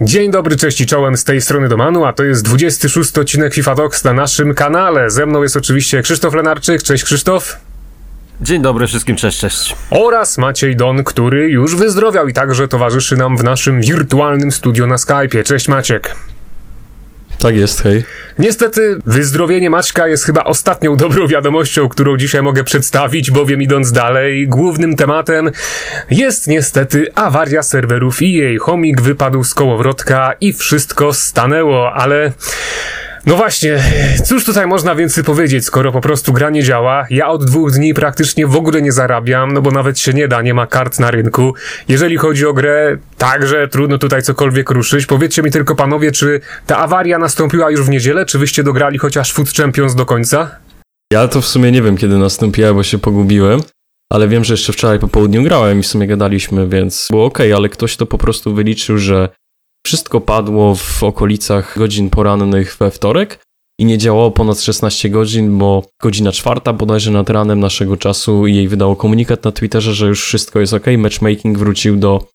Dzień dobry, cześć i czołem z tej strony Domanu, a to jest 26 odcinek FIFA Talks na naszym kanale. Ze mną jest oczywiście Krzysztof Lenarczyk. Cześć Krzysztof. Dzień dobry wszystkim, cześć, cześć. Oraz Maciej Don, który już wyzdrowiał i także towarzyszy nam w naszym wirtualnym studio na Skype'ie. Cześć Maciek. Tak jest, hej. Niestety, wyzdrowienie Maćka jest chyba ostatnią dobrą wiadomością, którą dzisiaj mogę przedstawić, bowiem idąc dalej, głównym tematem jest niestety awaria serwerów i jej chomik wypadł z kołowrotka i wszystko stanęło, ale... No właśnie, cóż tutaj można więcej powiedzieć, skoro po prostu gra nie działa. Ja od dwóch dni praktycznie w ogóle nie zarabiam, no bo nawet się nie da, nie ma kart na rynku. Jeżeli chodzi o grę, także trudno tutaj cokolwiek ruszyć. Powiedzcie mi tylko panowie, czy ta awaria nastąpiła już w niedzielę, czy wyście dograli chociaż Food Champions do końca? Ja to w sumie nie wiem, kiedy nastąpiła, bo się pogubiłem, ale wiem, że jeszcze wczoraj po południu grałem i w sumie gadaliśmy, więc było ok, ale ktoś to po prostu wyliczył, że wszystko padło w okolicach godzin porannych we wtorek i nie działało ponad 16 godzin, bo godzina czwarta bodajże nad ranem naszego czasu jej wydało komunikat na Twitterze, że już wszystko jest ok, matchmaking wrócił do,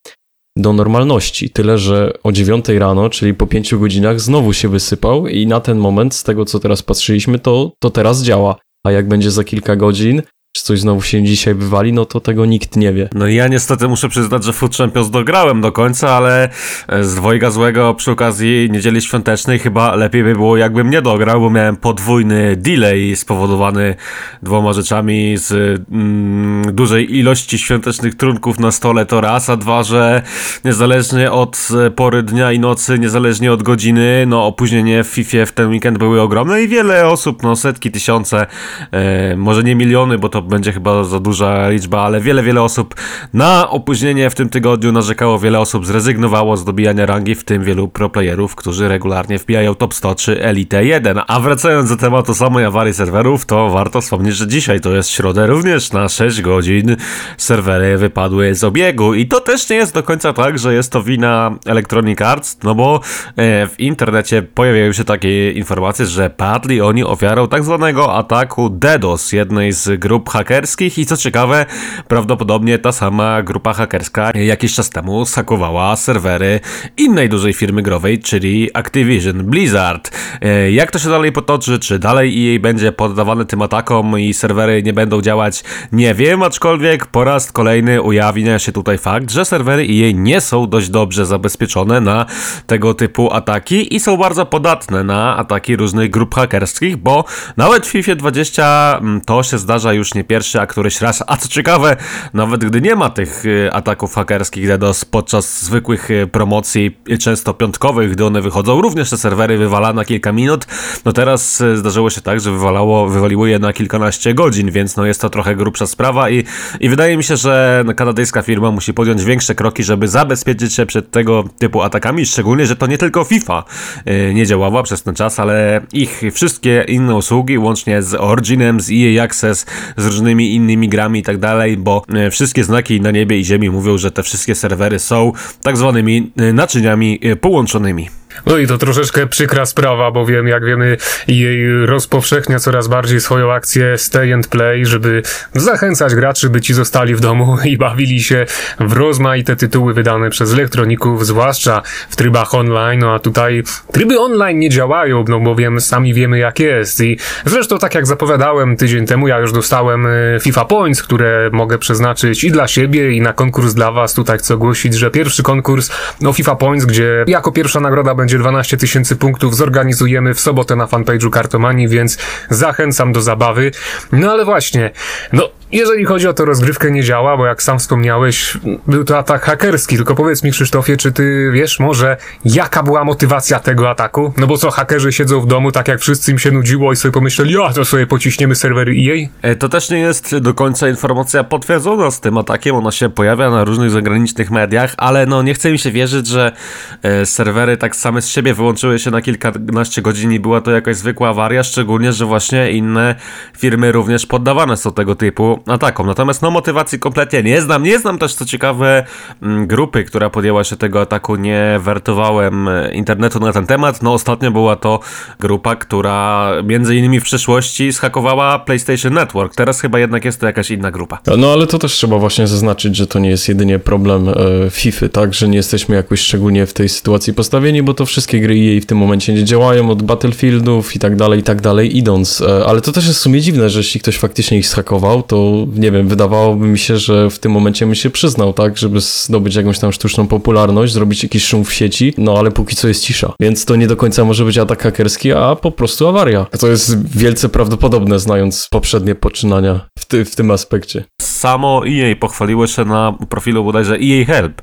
do normalności. Tyle, że o 9 rano, czyli po 5 godzinach znowu się wysypał i na ten moment, z tego co teraz patrzyliśmy, to, to teraz działa. A jak będzie za kilka godzin, czy coś znowu się dzisiaj wywali, no to tego nikt nie wie. No i ja niestety muszę przyznać, że Food Champions dograłem do końca, ale e, z dwojga złego przy okazji niedzieli świątecznej chyba lepiej by było jakbym nie dograł, bo miałem podwójny delay spowodowany dwoma rzeczami z mm, dużej ilości świątecznych trunków na stole to raz, a dwa, że niezależnie od e, pory dnia i nocy, niezależnie od godziny, no opóźnienie w FIFA w ten weekend były ogromne i wiele osób, no setki, tysiące, e, może nie miliony, bo to będzie chyba za duża liczba, ale wiele, wiele osób na opóźnienie w tym tygodniu narzekało, wiele osób zrezygnowało z dobijania rangi, w tym wielu proplayerów, którzy regularnie wbijają top 100 czy Elite 1. A wracając do tematu samej awarii serwerów, to warto wspomnieć, że dzisiaj to jest środę również na 6 godzin serwery wypadły z obiegu i to też nie jest do końca tak, że jest to wina Electronic Arts, no bo e, w internecie pojawiają się takie informacje, że padli oni ofiarą tak zwanego ataku DDoS, jednej z grup hakerskich i co ciekawe, prawdopodobnie ta sama grupa hakerska jakiś czas temu sakowała serwery innej dużej firmy growej, czyli Activision Blizzard. E, jak to się dalej potoczy, czy dalej EA będzie poddawane tym atakom i serwery nie będą działać, nie wiem, aczkolwiek po raz kolejny ujawnia się tutaj fakt, że serwery EA nie są dość dobrze zabezpieczone na tego typu ataki i są bardzo podatne na ataki różnych grup hakerskich, bo nawet w FIFA 20 mm, to się zdarza już nie nie pierwszy, a któryś raz. A co ciekawe, nawet gdy nie ma tych y, ataków hakerskich DDoS podczas zwykłych y, promocji, y, często piątkowych, gdy one wychodzą, również te serwery wywala na kilka minut. No teraz zdarzyło się tak, że wywalało, wywaliło je na kilkanaście godzin, więc no jest to trochę grubsza sprawa i, i wydaje mi się, że kanadyjska firma musi podjąć większe kroki, żeby zabezpieczyć się przed tego typu atakami, szczególnie, że to nie tylko FIFA nie działała przez ten czas, ale ich wszystkie inne usługi, łącznie z Originem, z EA Access, z różnymi innymi grami i tak dalej, bo e, wszystkie znaki na niebie i ziemi mówią, że te wszystkie serwery są tak zwanymi e, naczyniami e, połączonymi. No i to troszeczkę przykra sprawa, bowiem jak wiemy jej rozpowszechnia coraz bardziej swoją akcję stay and play, żeby zachęcać graczy, by ci zostali w domu i bawili się w rozmaite tytuły wydane przez elektroników, zwłaszcza w trybach online, no a tutaj tryby online nie działają, no bowiem sami wiemy jak jest. I zresztą tak jak zapowiadałem tydzień temu, ja już dostałem e, FIFA Points, które mogę przeznaczyć i dla siebie i na konkurs dla was, tutaj chcę ogłosić, że pierwszy konkurs no FIFA Points, gdzie jako pierwsza nagroda będzie 12 tysięcy punktów, zorganizujemy w sobotę na fanpage'u Kartomanii, więc zachęcam do zabawy. No ale właśnie, no jeżeli chodzi o to, rozgrywkę nie działa, bo jak sam wspomniałeś, był to atak hakerski. Tylko powiedz mi, Krzysztofie, czy ty wiesz może, jaka była motywacja tego ataku? No bo co, hakerzy siedzą w domu, tak jak wszyscy im się nudziło i sobie pomyśleli, ja to sobie pociśniemy serwery EA? E, to też nie jest do końca informacja potwierdzona z tym atakiem. Ona się pojawia na różnych zagranicznych mediach, ale no nie chce mi się wierzyć, że e, serwery tak same z siebie wyłączyły się na kilkanaście godzin i była to jakaś zwykła awaria, szczególnie, że właśnie inne firmy również poddawane są tego typu atakom. Natomiast no motywacji kompletnie nie znam. Nie znam też co ciekawe mm, grupy, która podjęła się tego ataku. Nie wertowałem e, internetu na ten temat. No ostatnio była to grupa, która między innymi w przeszłości schakowała PlayStation Network. Teraz chyba jednak jest to jakaś inna grupa. No ale to też trzeba właśnie zaznaczyć, że to nie jest jedynie problem e, FIFA, tak? Że nie jesteśmy jakoś szczególnie w tej sytuacji postawieni, bo to wszystkie gry jej w tym momencie nie działają od Battlefieldów i tak dalej, i tak dalej idąc. E, ale to też jest w sumie dziwne, że jeśli ktoś faktycznie ich schakował, to nie wiem, wydawałoby mi się, że w tym momencie by się przyznał, tak? Żeby zdobyć jakąś tam sztuczną popularność, zrobić jakiś szum w sieci, no ale póki co jest cisza. Więc to nie do końca może być atak hakerski, a po prostu awaria. To jest wielce prawdopodobne, znając poprzednie poczynania w, ty, w tym aspekcie. Samo EA pochwaliło się na profilu bodajże EA Help,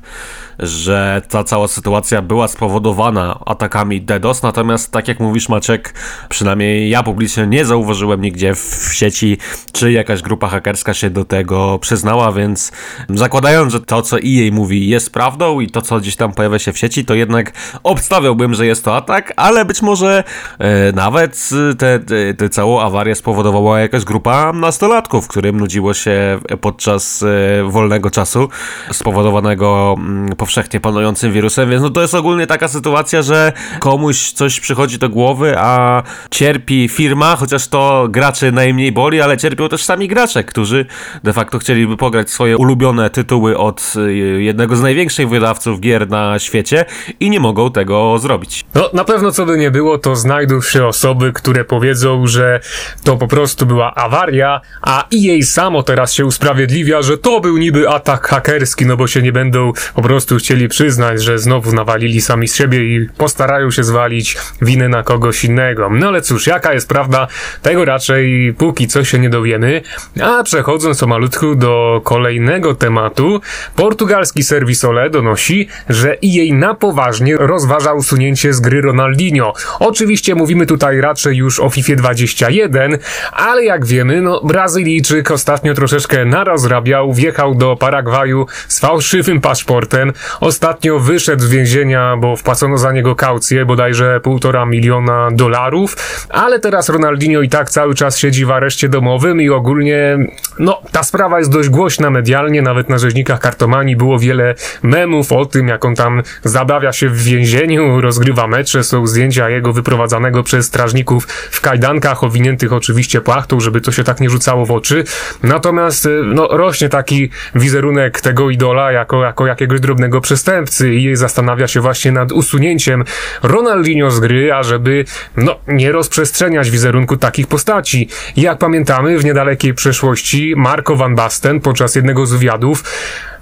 że ta cała sytuacja była spowodowana atakami DDoS, natomiast tak jak mówisz Maciek, przynajmniej ja publicznie nie zauważyłem nigdzie w sieci, czy jakaś grupa hakerska się do tego przyznała, więc zakładając, że to co EA mówi jest prawdą i to co gdzieś tam pojawia się w sieci, to jednak obstawiałbym, że jest to atak, ale być może e, nawet tę te, te całą awarię spowodowała jakaś grupa nastolatków, którym nudziło się podczas e, wolnego czasu spowodowanego mm, powszechnie panującym wirusem, więc no to jest ogólnie taka sytuacja, że komuś coś przychodzi do głowy, a cierpi firma, chociaż to graczy najmniej boli, ale cierpią też sami gracze, którzy de facto chcieliby pograć swoje ulubione tytuły od y, jednego z największych wydawców gier na świecie i nie mogą tego zrobić. No, na pewno co by nie było, to znajdą się osoby, które powiedzą, że to po prostu była awaria, a EA samo teraz się usprawiedliwia, że to był niby atak hakerski, no bo się nie będą po prostu chcieli przyznać, że znowu nawalili sami z siebie i postarają się zwalić winę na kogoś innego. No ale cóż, jaka jest prawda, tego raczej póki co się nie dowiemy. A przechodząc o malutku do kolejnego tematu, portugalski serwis Ole donosi, że EA na poważnie rozważa usunięcie z gry Ronaldinho. Oczywiście mówimy tutaj raczej już o FIFA 21, ale jak wiemy, no Brazylijczyk ostatnio troszeczkę narozrabiał, wjechał do Paragwaju z fałszywym paszportem, ostatnio wyszedł z więzienia, bo wpłacono za niego kaucję, bodajże półtora miliona dolarów, ale teraz Ronaldinho i tak cały czas siedzi w areszcie domowym i ogólnie, no, ta sprawa jest dość głośna medialnie, nawet na rzeźnikach kartomanii było wiele memów o tym, jak on tam zabawia się w więzieniu, rozgrywa mecze, są zdjęcia jego wyprowadzanego przez strażników w kajdankach, owiniętych oczywiście płachtą, żeby to się tak nie rzucało w oczy. Natomiast, y, no, rośnie taki wizerunek tego idola jako, jako jakiegoś drobnego przestępcy i zastanawia się właśnie nad usunięciem Ronaldinho z gry, ażeby, no, nie rozprzestrzeniać wizerunku takich postaci. Jak pamiętamy, w niedalekiej przeszłości Marco Van Basten podczas jednego z wywiadów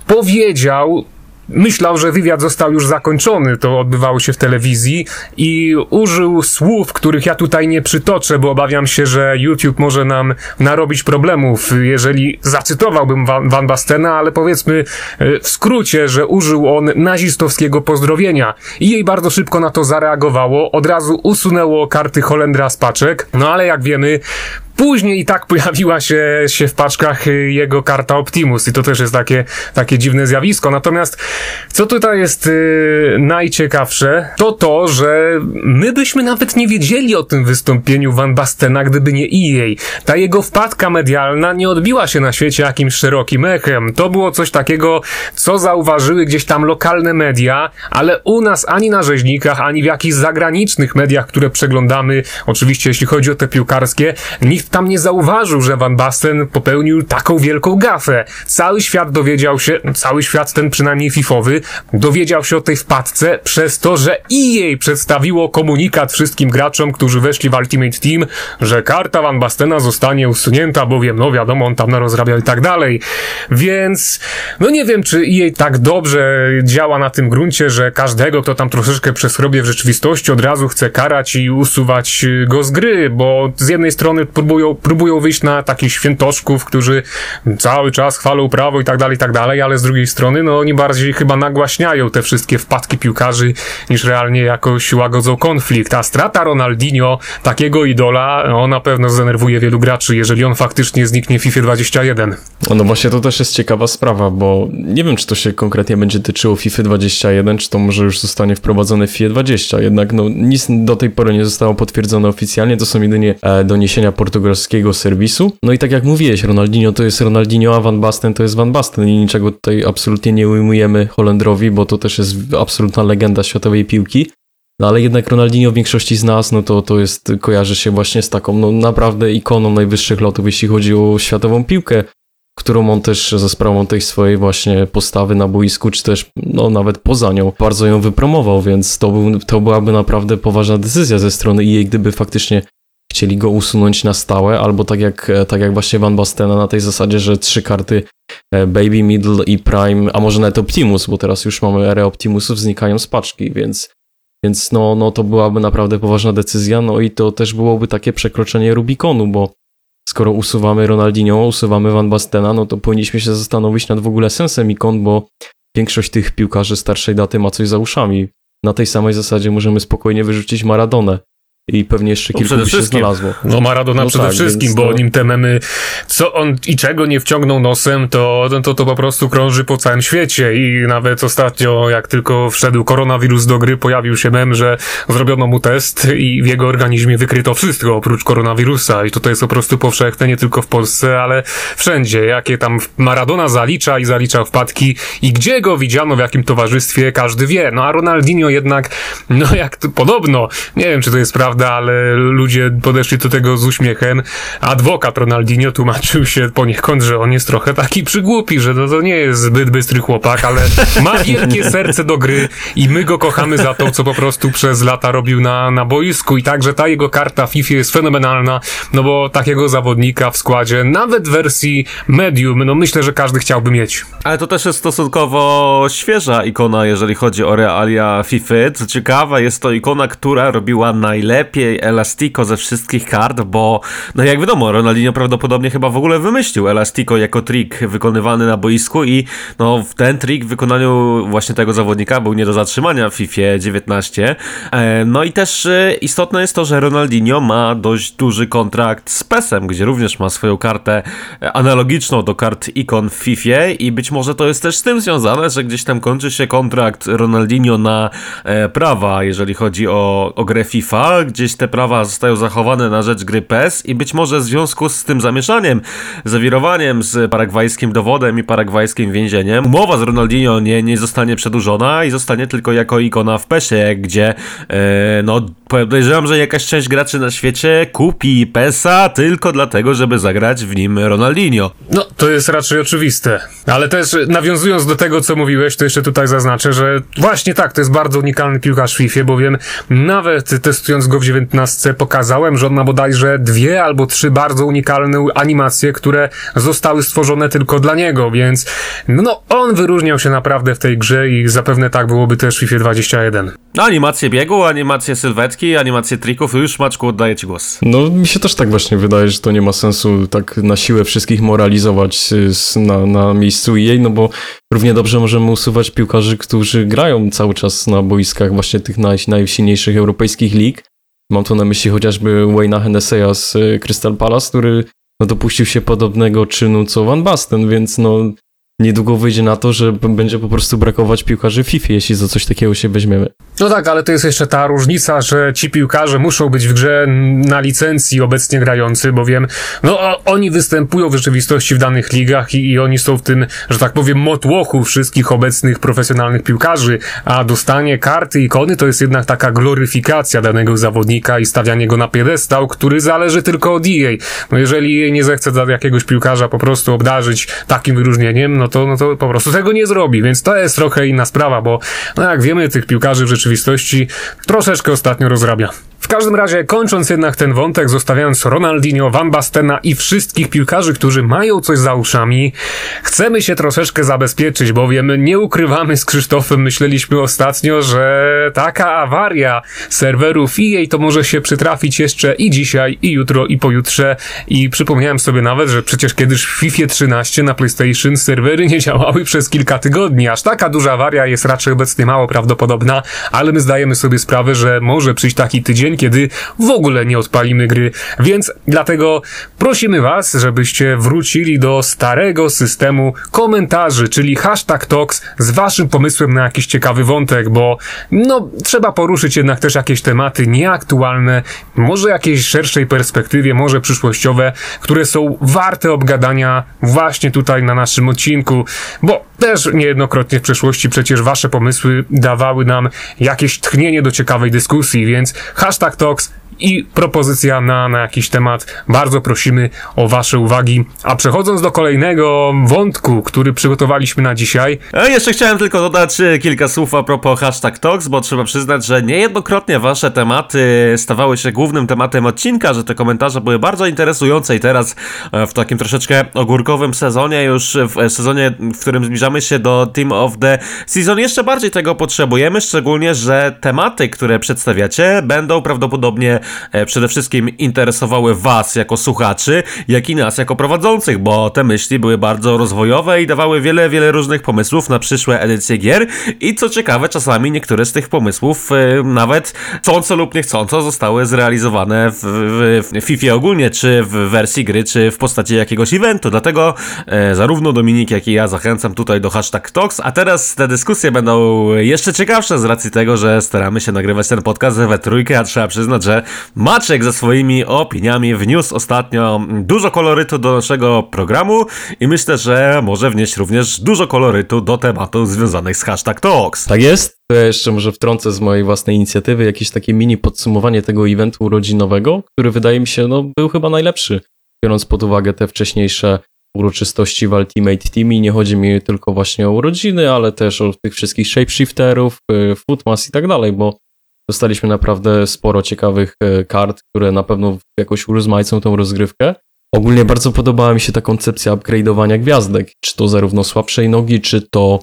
powiedział, myślał, że wywiad został już zakończony, to odbywało się w telewizji i użył słów, których ja tutaj nie przytoczę, bo obawiam się, że YouTube może nam narobić problemów, jeżeli zacytowałbym Van, Van Bastena, ale powiedzmy e, w skrócie, że użył on nazistowskiego pozdrowienia i jej bardzo szybko na to zareagowało, od razu usunęło karty Holendra z paczek, no ale jak wiemy, Później i tak pojawiła się, się w paczkach y, jego karta Optimus i to też jest takie, takie dziwne zjawisko. Natomiast co tutaj jest yy, najciekawsze, to to, że my byśmy nawet nie wiedzieli o tym wystąpieniu Van Bastena, gdyby nie EA. Ta jego wpadka medialna nie odbiła się na świecie jakimś szerokim echem. To było coś takiego, co zauważyły gdzieś tam lokalne media, ale u nas ani na rzeźnikach, ani w jakichś zagranicznych mediach, które przeglądamy, oczywiście jeśli chodzi o te piłkarskie, nikt nikt tam nie zauważył, że Van Basten popełnił taką wielką gafę. Cały świat dowiedział się, cały świat ten przynajmniej fifowy, dowiedział się o tej wpadce przez to, że EA przedstawiło komunikat wszystkim graczom, którzy weszli w Ultimate Team, że karta Van Bastena zostanie usunięta, bowiem, no wiadomo, on tam narozrabiał i tak dalej. Więc, no nie wiem, czy EA tak dobrze działa na tym gruncie, że każdego, kto tam troszeczkę przesrobie w rzeczywistości, od razu chce karać i usuwać go z gry, bo z jednej strony próbuje próbują, próbują wyjść na takich świętoszków, którzy cały czas chwalą prawo i tak dalej, i tak dalej, ale z drugiej strony, no oni bardziej chyba nagłaśniają te wszystkie wpadki piłkarzy, niż realnie jakoś łagodzą konflikt. A strata Ronaldinho, takiego idola, on na pewno zdenerwuje wielu graczy, jeżeli on faktycznie zniknie w FIFA 21. No właśnie to też jest ciekawa sprawa, bo nie wiem, czy to się konkretnie będzie tyczyło FIFA 21, czy to może już zostanie wprowadzone w FIFA 20, jednak no nic do tej pory nie zostało potwierdzone oficjalnie, to są jedynie e, doniesienia portugalskie portugalskiego serwisu. No i tak jak mówiłeś, Ronaldinho to jest Ronaldinho, a Van Basten to jest Van Basten i niczego tutaj absolutnie nie ujmujemy Holendrowi, bo to też jest absolutna legenda światowej piłki. No ale jednak Ronaldinho w większości z nas, no to, to jest, kojarzy się właśnie z taką, no naprawdę ikoną najwyższych lotów, jeśli chodzi o światową piłkę, którą on też za sprawą tej swojej właśnie postawy na boisku, czy też no nawet poza nią, bardzo ją wypromował, więc to, był, to byłaby naprawdę poważna decyzja ze strony jej, gdyby faktycznie chcieli go usunąć na stałe, albo tak jak, tak jak właśnie Van Bastena na tej zasadzie, że trzy karty e, Baby, Middle i Prime, a może nawet Optimus, bo teraz już mamy erę Optimusów, znikają z paczki, więc więc no, no to byłaby naprawdę poważna decyzja, no i to też byłoby takie przekroczenie Rubikonu, bo skoro usuwamy Ronaldinho, usuwamy Van Bastena, no to powinniśmy się zastanowić nad w ogóle sensem ikon, bo większość tych piłkarzy starszej daty ma coś za uszami. Na tej samej zasadzie możemy spokojnie wyrzucić Maradonę i pewnie jeszcze no, kilku by się znalazło. No Maradona no przede tak, wszystkim, bo to... nim te memy, co on i czego nie wciągnął nosem, to, to, to po prostu krąży po całym świecie i nawet ostatnio, jak tylko wszedł koronawirus do gry, pojawił się mem, że zrobiono mu test i w jego organizmie wykryto wszystko oprócz koronawirusa i to jest po prostu powszechne nie tylko w Polsce, ale wszędzie, jakie tam Maradona zalicza i zalicza wpadki i gdzie go widziano, w jakim towarzystwie, każdy wie. No a Ronaldinho jednak, no jak to, podobno, nie wiem czy to jest prawda, prawda, ale ludzie podeszli do tego z uśmiechem. Adwokat Ronaldinho tłumaczył się poniekąd, że on jest trochę taki przygłupi, że to, to nie jest zbyt bystry chłopak, ale ma wielkie serce do gry i my go kochamy za to, co po prostu przez lata robił na, na boisku i także ta jego karta FIFA jest fenomenalna, no bo takiego zawodnika w składzie, nawet w wersji medium, no myślę, że każdy chciałby mieć. Ale to też jest stosunkowo świeża ikona, jeżeli chodzi o realia FIFA. Co ciekawe, jest to ikona, która robiła najlepiej najlepiej Elastico ze wszystkich kart, bo no jak wiadomo, Ronaldinho prawdopodobnie chyba w ogóle wymyślił Elastico jako trik wykonywany na boisku i no ten trik w wykonaniu właśnie tego zawodnika był nie do zatrzymania w FIFA 19. E, no i też e, istotne jest to, że Ronaldinho ma dość duży kontrakt z PESem, gdzie również ma swoją kartę analogiczną do kart ikon w FIFA i być może to jest też z tym związane, że gdzieś tam kończy się kontrakt Ronaldinho na e, prawa, jeżeli chodzi o, o grę FIFA, gdzieś te prawa zostają zachowane na rzecz gry PES i być może w związku z tym zamieszaniem, zawirowaniem z paragwajskim dowodem i paragwajskim więzieniem, umowa z Ronaldinho nie, nie zostanie przedłużona i zostanie tylko jako ikona w PESie, gdzie e, no podejrzewam, że jakaś część graczy na świecie kupi PESa tylko dlatego, żeby zagrać w nim Ronaldinho. No, to jest raczej oczywiste. Ale też nawiązując do tego, co mówiłeś, to jeszcze tutaj zaznaczę, że właśnie tak, to jest bardzo unikalny piłkarz w FIFA, bowiem nawet testując go w 19 pokazałem, że on ma bodajże dwie albo trzy bardzo unikalne animacje, które zostały stworzone tylko dla niego, więc no on wyróżniał się naprawdę w tej grze i zapewne tak byłoby też w FIFA 21. No, animacje biegu, animacje sylwetki, animacje trików, już Maczku oddaję Ci głos. No mi się też tak właśnie wydaje, że to nie ma sensu tak na siłę wszystkich moralizować y, na, na miejscu jej, no bo równie dobrze możemy usuwać piłkarzy, którzy grają cały czas na boiskach właśnie tych naj, najsilniejszych europejskich lig, Mam tu na myśli chociażby Wayne'a Hennessy'a z y, Crystal Palace, który no, dopuścił się podobnego czynu co Van Basten, więc no niedługo wyjdzie na to, że będzie po prostu brakować piłkarzy FIFA, jeśli za coś takiego się weźmiemy. No tak, ale to jest jeszcze ta różnica, że ci piłkarze muszą być w grze na licencji obecnie grający, bowiem no oni występują w rzeczywistości w danych ligach i, i oni są w tym, że tak powiem, motłochu wszystkich obecnych profesjonalnych piłkarzy, a dostanie karty, ikony to jest jednak taka gloryfikacja danego zawodnika i stawianie go na piedestał, który zależy tylko od EA. No jeżeli EA nie zechce dla jakiegoś piłkarza po prostu obdarzyć takim wyróżnieniem, no to, no to po prostu tego nie zrobi, więc to jest trochę inna sprawa, bo no jak wiemy, tych piłkarzy w rzeczywistości rzeczywistości troszeczkę ostatnio rozrabia. W każdym razie, kończąc jednak ten wątek, zostawiając Ronaldinho, Van Bastena i wszystkich piłkarzy, którzy mają coś za uszami, chcemy się troszeczkę zabezpieczyć, bowiem nie ukrywamy z Krzysztofem, myśleliśmy ostatnio, że taka awaria serwerów EA to może się przytrafić jeszcze i dzisiaj, i jutro, i pojutrze. I przypomniałem sobie nawet, że przecież kiedyś w FIFA 13 na PlayStation serwery nie działały przez kilka tygodni. Aż taka duża awaria jest raczej obecnie mało prawdopodobna, ale my zdajemy sobie sprawę, że może przyjść taki tydzień, czasem, kiedy w ogóle nie odpalimy gry. Więc dlatego prosimy Was, żebyście wrócili do starego systemu komentarzy, czyli hashtag talks z Waszym pomysłem na jakiś ciekawy wątek, bo no trzeba poruszyć jednak też jakieś tematy nieaktualne, może jakiejś szerszej perspektywie, może przyszłościowe, które są warte obgadania właśnie tutaj na naszym odcinku, bo też niejednokrotnie w przeszłości przecież wasze pomysły dawały nam jakieś tchnienie do ciekawej dyskusji, więc hashtag talks i propozycja na, na jakiś temat. Bardzo prosimy o Wasze uwagi. A przechodząc do kolejnego wątku, który przygotowaliśmy na dzisiaj. A jeszcze chciałem tylko dodać e, kilka słów a propos hashtag Talks, bo trzeba przyznać, że niejednokrotnie Wasze tematy stawały się głównym tematem odcinka, że te komentarze były bardzo interesujące i teraz e, w takim troszeczkę ogórkowym sezonie, już w sezonie, w którym zbliżamy się do Team of the Season, jeszcze bardziej tego potrzebujemy, szczególnie, że tematy, które przedstawiacie, będą prawdopodobnie E, przede wszystkim interesowały Was jako słuchaczy, jak i nas jako prowadzących, bo te myśli były bardzo rozwojowe i dawały wiele, wiele różnych pomysłów na przyszłe edycje gier. I co ciekawe, czasami niektóre z tych pomysłów e, nawet chcąco lub niechcąco zostały zrealizowane w, w, w FIFA ogólnie, czy w wersji gry, czy w postaci jakiegoś eventu, dlatego e, zarówno Dominik, jak i ja zachęcam tutaj do hashtag Talks, a teraz te dyskusje będą jeszcze ciekawsze z racji tego, że staramy się nagrywać ten podcast we trójkę, a trzeba przyznać, że Maczek ze swoimi opiniami wniósł ostatnio dużo kolorytu do naszego programu i myślę, że może wnieść również dużo kolorytu do tematów związanych z hashtag Talks. Tak jest. To ja jeszcze może wtrącę z mojej własnej inicjatywy jakieś takie mini podsumowanie tego eventu urodzinowego, który wydaje mi się, no, był chyba najlepszy, biorąc pod uwagę te wcześniejsze uroczystości w Ultimate Team i nie chodzi mi tylko właśnie o urodziny, ale też o tych wszystkich shapeshifterów, y, footmass i tak dalej, bo Dostaliśmy naprawdę sporo ciekawych e, kart, które na pewno jakoś urozmaicą tą rozgrywkę. Ogólnie bardzo podobała mi się ta koncepcja upgrade'owania gwiazdek, czy to zarówno słabszej nogi, czy to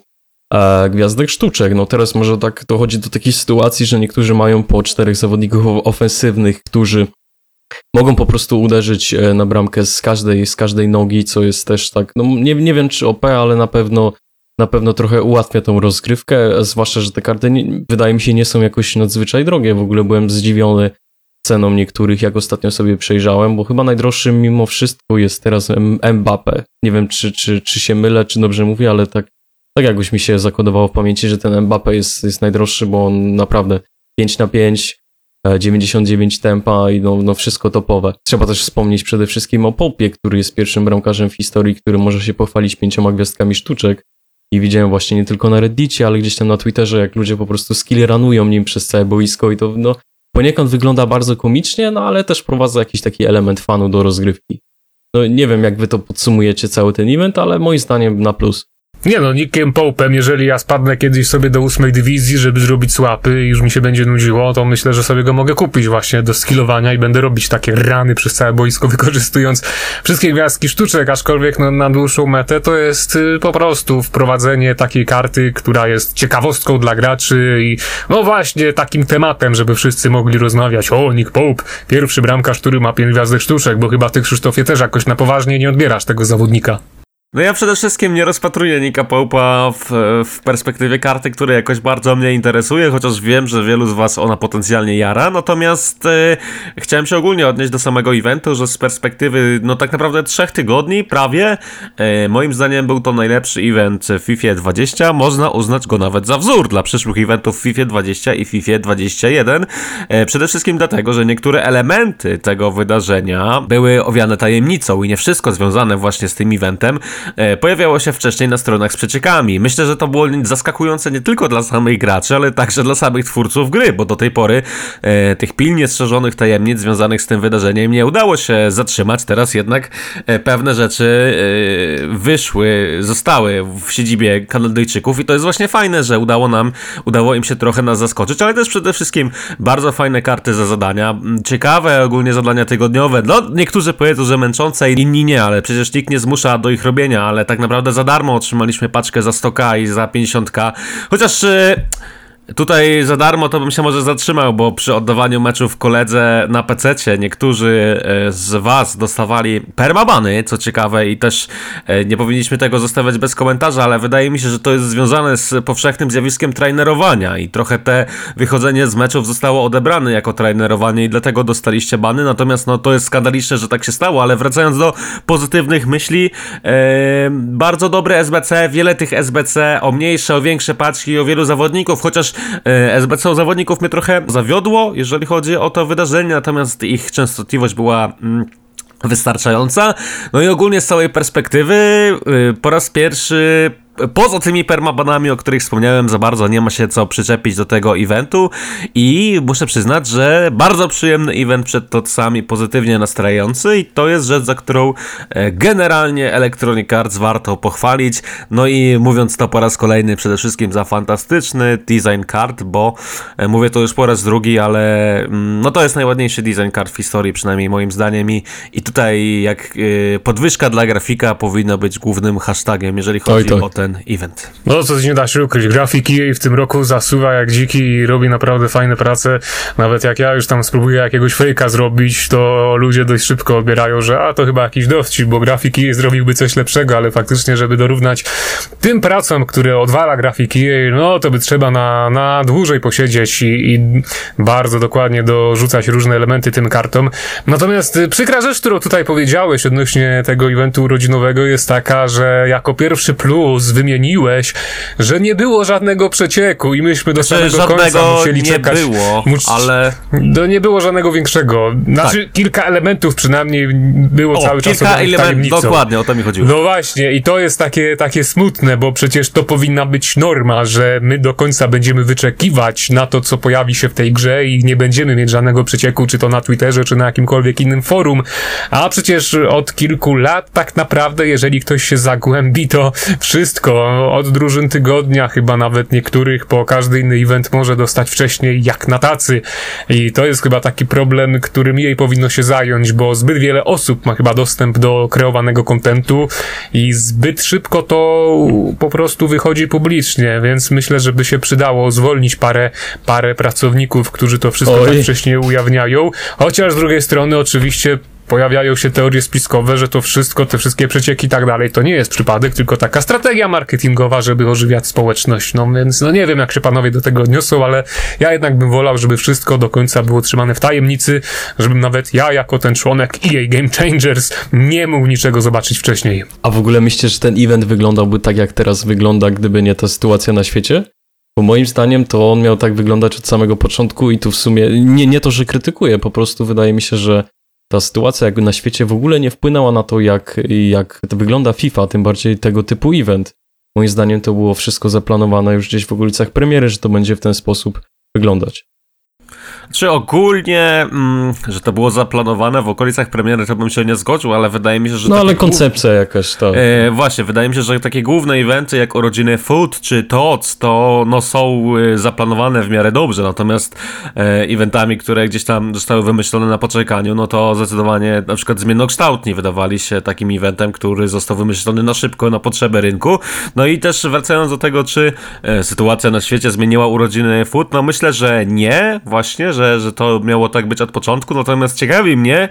e, gwiazdek sztuczek. No teraz może tak dochodzi do takiej sytuacji, że niektórzy mają po czterech zawodników ofensywnych, którzy mogą po prostu uderzyć e, na bramkę z każdej, z każdej nogi, co jest też tak, no nie, nie wiem czy OP, ale na pewno na pewno trochę ułatwia tą rozgrywkę, zwłaszcza, że te karty nie, wydaje mi się nie są jakoś nadzwyczaj drogie. W ogóle byłem zdziwiony ceną niektórych, jak ostatnio sobie przejrzałem, bo chyba najdroższym mimo wszystko jest teraz Mbappe. Nie wiem, czy, czy, czy się mylę, czy dobrze mówię, ale tak, tak jakoś mi się zakodowało w pamięci, że ten Mbappe jest, jest najdroższy, bo on naprawdę 5 na 5 99 e, tempa i no, no wszystko topowe. Trzeba też wspomnieć przede wszystkim o Popie, który jest pierwszym bramkarzem w historii, który może się pochwalić pięcioma gwiazdkami sztuczek i widziałem właśnie nie tylko na Reddicie, ale gdzieś tam na Twitterze, jak ludzie po prostu skillranują nim przez całe boisko i to no, poniekąd wygląda bardzo komicznie, no ale też prowadza jakiś taki element fanu do rozgrywki. No nie wiem, jak wy to podsumujecie cały ten event, ale moim zdaniem na plus. Nie no, Nickiem Pope'em, jeżeli ja spadnę kiedyś sobie do ósmej dywizji, żeby zrobić słapy i już mi się będzie nudziło, to myślę, że sobie go mogę kupić właśnie do skillowania i będę robić takie rany przez całe boisko, wykorzystując wszystkie gwiazdki sztuczek, aczkolwiek no, na dłuższą metę to jest y, po prostu wprowadzenie takiej karty, która jest ciekawostką dla graczy i no właśnie takim tematem, żeby wszyscy mogli rozmawiać. O, Nick Pope, pierwszy bramkarz, który ma pięć gwiazdek sztuczek, bo chyba ty Krzysztofie też jakoś na poważnie nie odbierasz tego zawodnika. No ja przede wszystkim nie rozpatruję Nika Pope'a w, w, perspektywie karty, która jakoś bardzo mnie interesuje, chociaż wiem, że wielu z was ona potencjalnie jara, natomiast e, chciałem się ogólnie odnieść do samego eventu, że z perspektywy no tak naprawdę trzech tygodni prawie, e, moim zdaniem był to najlepszy event w FIFA 20, można uznać go nawet za wzór dla przyszłych eventów w FIFA 20 i FIFA 21, e, przede wszystkim dlatego, że niektóre elementy tego wydarzenia były owiane tajemnicą i nie wszystko związane właśnie z tym eventem pojawiało się wcześniej na stronach z przeciekami. Myślę, że to było zaskakujące nie tylko dla samych graczy, ale także dla samych twórców gry, bo do tej pory e, tych pilnie strzeżonych tajemnic związanych z tym wydarzeniem nie udało się zatrzymać. Teraz jednak e, pewne rzeczy e, wyszły, zostały w siedzibie Kanadyjczyków i to jest właśnie fajne, że udało nam, udało im się trochę nas zaskoczyć, ale też przede wszystkim bardzo fajne karty za zadania. Ciekawe ogólnie zadania tygodniowe. No, niektórzy powiedzą, że męczące, inni nie, ale przecież nikt nie zmusza do ich robienia ale tak naprawdę za darmo otrzymaliśmy paczkę za 100k i za 50k. Chociaż. Yy, Tutaj za darmo to bym się może zatrzymał, bo przy oddawaniu meczów koledze na PC niektórzy e, z Was dostawali permabany, co ciekawe, i też e, nie powinniśmy tego zostawiać bez komentarza, ale wydaje mi się, że to jest związane z powszechnym zjawiskiem trainerowania i trochę te wychodzenie z meczów zostało odebrane jako trainerowanie i dlatego dostaliście bany. Natomiast no, to jest skandaliczne, że tak się stało, ale wracając do pozytywnych myśli, e, bardzo dobre SBC, wiele tych SBC o mniejsze, o większe paczki, o wielu zawodników, chociaż SBC zawodników mnie trochę zawiodło, jeżeli chodzi o to wydarzenie, natomiast ich częstotliwość była... Mm, wystarczająca. No i ogólnie z całej perspektywy y, po raz pierwszy Poza tymi permabanami, o których wspomniałem, za bardzo nie ma się co przyczepić do tego eventu i muszę przyznać, że bardzo przyjemny event przed Totsami, pozytywnie nastrajający i to jest rzecz, za którą e, generalnie Electronic Arts warto pochwalić. No i mówiąc to po raz kolejny, przede wszystkim za fantastyczny design card, bo e, mówię to już po raz drugi, ale mm, no to jest najładniejszy design card w historii, przynajmniej moim zdaniem i, i tutaj jak e, podwyżka dla grafika powinna być głównym hashtagiem, jeżeli chodzi Oj, o ten ten event. No co nie da się ukryć, grafiki jej w tym roku zasuwa jak dziki i robi naprawdę fajne prace. Nawet jak ja już tam spróbuję jakiegoś fejka zrobić, to ludzie dość szybko odbierają, że a to chyba jakiś dowcip, bo grafiki jej zrobiłby coś lepszego, ale faktycznie, żeby dorównać tym pracom, które odwala grafiki jej, no to by trzeba na, na dłużej posiedzieć i, i bardzo dokładnie dorzucać różne elementy tym kartom. Natomiast przykra rzecz, którą tutaj powiedziałeś odnośnie tego eventu urodzinowego jest taka, że jako pierwszy plus wymieniłeś, że nie było żadnego przecieku i myśmy do znaczy, samego końca musieli nie czekać. było, mus... ale... To nie było żadnego większego. Znaczy, tak. kilka elementów przynajmniej było o, cały czas kilka elementów, Dokładnie, o to mi chodziło. No właśnie, i to jest takie, takie smutne, bo przecież to powinna być norma, że my do końca będziemy wyczekiwać na to, co pojawi się w tej grze i nie będziemy mieć żadnego przecieku, czy to na Twitterze, czy na jakimkolwiek innym forum. A przecież od kilku lat tak naprawdę, jeżeli ktoś się zagłębi, to wszystko od drużyn tygodnia, chyba nawet niektórych po każdy inny event może dostać wcześniej jak na tacy. I to jest chyba taki problem, którym jej powinno się zająć, bo zbyt wiele osób ma chyba dostęp do kreowanego kontentu i zbyt szybko to po prostu wychodzi publicznie, więc myślę, że by się przydało zwolnić parę, parę pracowników, którzy to wszystko Oj. tak wcześnie ujawniają. Chociaż z drugiej strony oczywiście pojawiają się teorie spiskowe, że to wszystko, te wszystkie przecieki i tak dalej, to nie jest przypadek, tylko taka strategia marketingowa, żeby ożywiać społeczność. No więc, no nie wiem, jak się panowie do tego odniosą, ale ja jednak bym wolał, żeby wszystko do końca było trzymane w tajemnicy, żebym nawet ja, jako ten członek EA Game Changers, nie mógł niczego zobaczyć wcześniej. A w ogóle myślicie, że ten event wyglądałby tak, jak teraz wygląda, gdyby nie ta sytuacja na świecie? Bo moim zdaniem to on miał tak wyglądać od samego początku i tu w sumie, nie, nie to, że krytykuję, po prostu wydaje mi się, że ta sytuacja jakby na świecie w ogóle nie wpłynęła na to, jak, jak to wygląda FIFA, tym bardziej tego typu event. Moim zdaniem to było wszystko zaplanowane już gdzieś w okolicach premiery, że to będzie w ten sposób wyglądać. Czy ogólnie, mm, że to było zaplanowane w okolicach premiery, to bym się nie zgodził, ale wydaje mi się, że... No ale koncepcja jakaś, tak. E, właśnie, wydaje mi się, że takie główne eventy jak urodziny Food czy TOC, to no, są e, zaplanowane w miarę dobrze, natomiast e, eventami, które gdzieś tam zostały wymyślone na poczekaniu, no to zdecydowanie na przykład zmiennokształtni wydawali się takim eventem, który został wymyślony na szybko, na potrzeby rynku. No i też wracając do tego, czy e, sytuacja na świecie zmieniła urodziny Food, no myślę, że nie, właśnie, że, że to miało tak być od początku, natomiast ciekawi mnie,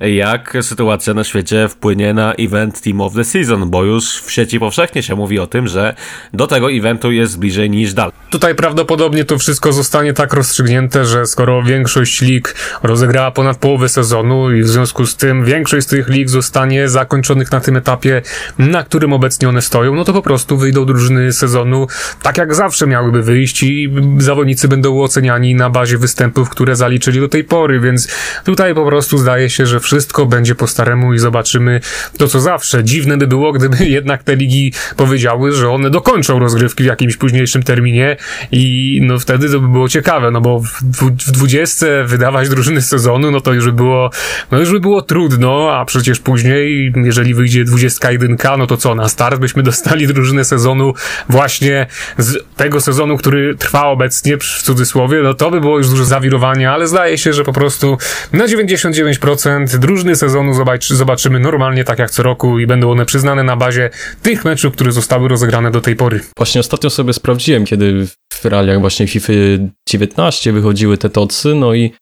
jak sytuacja na świecie wpłynie na event Team of the Season, bo już w sieci powszechnie się mówi o tym, że do tego eventu jest bliżej niż dalej. Tutaj prawdopodobnie to wszystko zostanie tak rozstrzygnięte, że skoro większość lig rozegrała ponad połowę sezonu i w związku z tym większość z tych lig zostanie zakończonych na tym etapie, na którym obecnie one stoją, no to po prostu wyjdą drużyny sezonu tak jak zawsze miałyby wyjść i zawodnicy będą oceniani na bazie występu które zaliczyli do tej pory, więc tutaj po prostu zdaje się, że wszystko będzie po staremu i zobaczymy to, co zawsze. Dziwne by było, gdyby jednak te ligi powiedziały, że one dokończą rozgrywki w jakimś późniejszym terminie i no wtedy to by było ciekawe, no bo w, 20 wydawać drużyny sezonu, no to już by było, no już by było trudno, a przecież później, jeżeli wyjdzie 21, no to co, na start byśmy dostali drużynę sezonu właśnie z tego sezonu, który trwa obecnie, w cudzysłowie, no to by było już dużo zawir ale zdaje się, że po prostu na 99% drużyny sezonu zobaczy, zobaczymy normalnie tak jak co roku i będą one przyznane na bazie tych meczów, które zostały rozegrane do tej pory. Właśnie ostatnio sobie sprawdziłem, kiedy w realiach właśnie FIFA 19 wychodziły te tocy, no i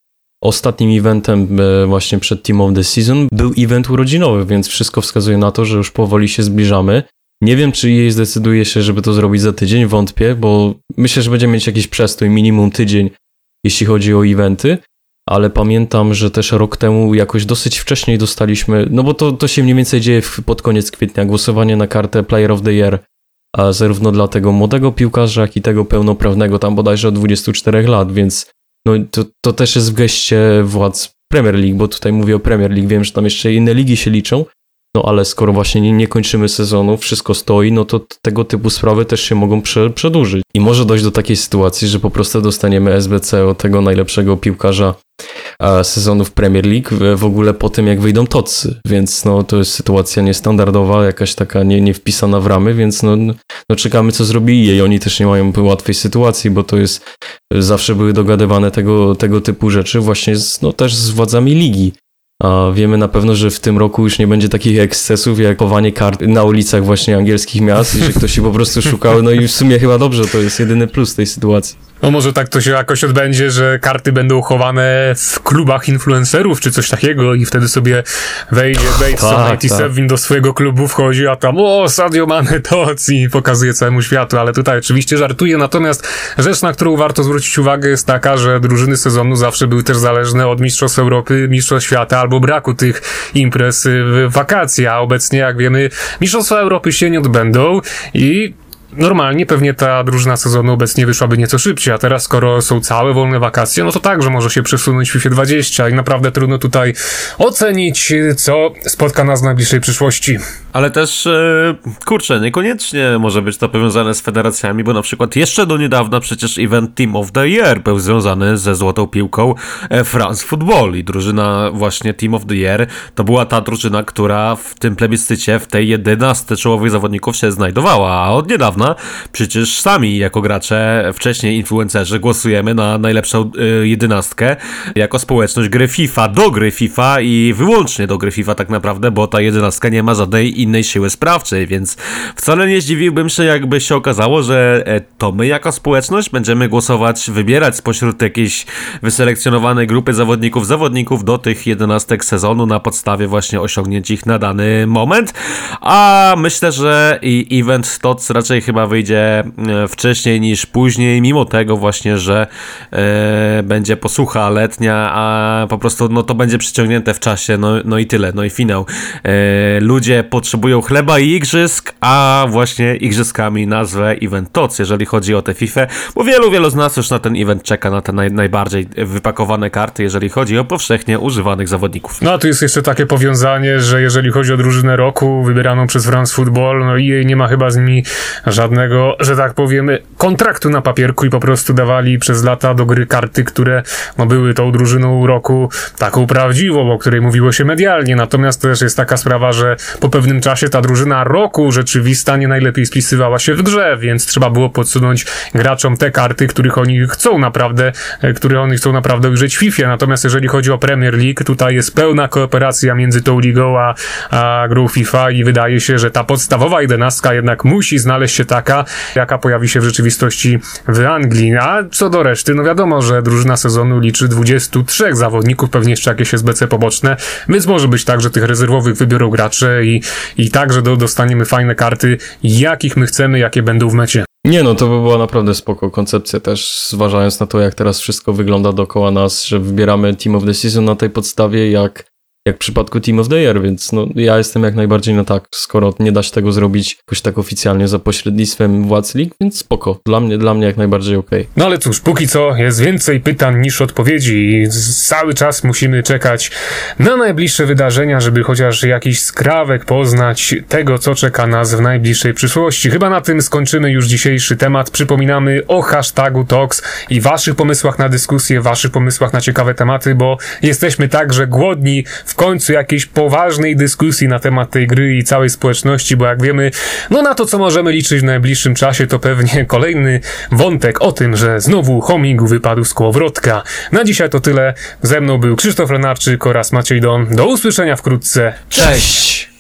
ostatnim eventem e, właśnie przed Team of the Season był event urodzinowy, więc wszystko wskazuje na to, że już powoli się zbliżamy. Nie wiem, czy jej zdecyduje się, żeby to zrobić za tydzień, wątpię, bo myślę, że będziemy mieć jakiś przestój, minimum tydzień, jeśli chodzi o eventy, ale pamiętam, że też rok temu jakoś dosyć wcześniej dostaliśmy, no bo to, to się mniej więcej dzieje pod koniec kwietnia, głosowanie na kartę Player of the Year, a zarówno dla tego młodego piłkarza, jak i tego pełnoprawnego, tam bodajże od 24 lat, więc no to, to też jest w geście władz Premier League, bo tutaj mówię o Premier League, wiem, że tam jeszcze inne ligi się liczą, no ale skoro właśnie nie, nie kończymy sezonu, wszystko stoi, no to tego typu sprawy też się mogą prze, przedłużyć. I może dojść do takiej sytuacji, że po prostu dostaniemy SBC od tego najlepszego piłkarza sezonu w Premier League w ogóle po tym, jak wyjdą tocy, więc no to jest sytuacja niestandardowa, jakaś taka nie, nie wpisana w ramy, więc no, no czekamy, co zrobi jej. Oni też nie mają łatwej sytuacji, bo to jest, zawsze były dogadywane tego, tego typu rzeczy właśnie z, no też z władzami ligi. A wiemy na pewno, że w tym roku już nie będzie takich ekscesów jak chowanie kart na ulicach właśnie angielskich miast i że ktoś się po prostu szukał. No i w sumie chyba dobrze, to jest jedyny plus tej sytuacji. No może tak to się jakoś odbędzie, że karty będą chowane w klubach influencerów czy coś takiego i wtedy sobie wejdzie Bateson tak, 97 tak. do swojego klubu, wchodzi, a tam o, Sadio Mane toc i pokazuje całemu światu, ale tutaj oczywiście żartuję, natomiast rzecz, na którą warto zwrócić uwagę jest taka, że drużyny sezonu zawsze były też zależne od Mistrzostw Europy, Mistrzostw Świata albo braku tych imprez w wakacje, a obecnie jak wiemy Mistrzostwa Europy się nie odbędą i normalnie pewnie ta drużyna sezonu obecnie wyszłaby nieco szybciej, a teraz skoro są całe wolne wakacje, no to także może się przesunąć w FIFA 20 i naprawdę trudno tutaj ocenić, co spotka nas w najbliższej przyszłości. Ale też, e, kurczę, niekoniecznie może być to powiązane z federacjami, bo na przykład jeszcze do niedawna przecież event Team of the Year był związany ze złotą piłką e, France Football. I drużyna właśnie Team of the Year to była ta drużyna, która w tym plebiscycie, w tej 11 czołowych zawodników się znajdowała, a od niedawna przecież sami jako gracze, wcześniej influencerzy głosujemy na najlepszą y, jedenastkę jako społeczność gry FIFA, do gry FIFA i wyłącznie do gry FIFA tak naprawdę, bo ta jedenastka nie ma żadnej innej siły sprawczej, więc wcale nie zdziwiłbym się, jakby się okazało, że e, to my jako społeczność będziemy głosować, wybierać spośród jakiejś wyselekcjonowanej grupy zawodników, zawodników do tych jedenastek sezonu na podstawie właśnie osiągnięć ich na dany moment, a myślę, że i event TOTS raczej chyba wyjdzie e, wcześniej niż później, mimo tego właśnie, że e, będzie posłucha letnia, a po prostu no to będzie przyciągnięte w czasie, no, no i tyle, no i finał. E, ludzie potrzebują potrzebują chleba i igrzysk, a właśnie igrzyskami nazwę Event TOC, jeżeli chodzi o tę FIFA, bo wielu, wielu z nas już na ten event czeka, na te naj, najbardziej wypakowane karty, jeżeli chodzi o powszechnie używanych zawodników. No a tu jest jeszcze takie powiązanie, że jeżeli chodzi o drużynę roku wybieraną przez France Football, no i jej nie ma chyba z nimi żadnego, że tak powiemy, kontraktu na papierku i po prostu dawali przez lata do gry karty, które no, były tą drużyną roku taką prawdziwą, o której mówiło się medialnie. Natomiast też jest taka sprawa, że po pewnym czasie ta drużyna roku rzeczywista nie najlepiej spisywała się w grze, więc trzeba było podsunąć graczom te karty, których oni chcą naprawdę, e, które oni chcą naprawdę ujrzeć w FIFA. Natomiast jeżeli chodzi o Premier League, tutaj jest pełna kooperacja między tą ligą a, a grą FIFA i wydaje się, że ta podstawowa jedenastka jednak musi znaleźć się taka, jaka pojawi się w rzeczywistości w Anglii. A co do reszty, no wiadomo, że drużyna sezonu liczy 23 zawodników, pewnie jeszcze jakieś SBC poboczne, więc może być tak, że tych rezerwowych wybiorą gracze i, i także do, dostaniemy fajne karty, jakich my chcemy, jakie będą w mecie. Nie no, to by była naprawdę spoko koncepcja też, zważając na to, jak teraz wszystko wygląda dookoła nas, że wybieramy Team of the Season na tej podstawie, jak jak w przypadku Team of the Year, więc no, ja jestem jak najbardziej na tak, skoro nie da się tego zrobić jakoś tak oficjalnie za pośrednictwem władz lig, więc spoko, dla mnie, dla mnie jak najbardziej okej. Okay. No ale cóż, póki co jest więcej pytań niż odpowiedzi i cały czas musimy czekać na najbliższe wydarzenia, żeby chociaż jakiś skrawek poznać tego, co czeka nas w najbliższej przyszłości. Chyba na tym skończymy już dzisiejszy temat. Przypominamy o hashtagu TOX i waszych pomysłach na dyskusję, waszych pomysłach na ciekawe tematy, bo jesteśmy także głodni w końcu jakiejś poważnej dyskusji na temat tej gry i całej społeczności, bo jak wiemy, no na to, co możemy liczyć w najbliższym czasie, to pewnie kolejny wątek o tym, że znowu homing wypadł z kołowrotka. Na dzisiaj to tyle. Ze mną był Krzysztof Renarczyk oraz Maciej Don. Do usłyszenia wkrótce. Cześć!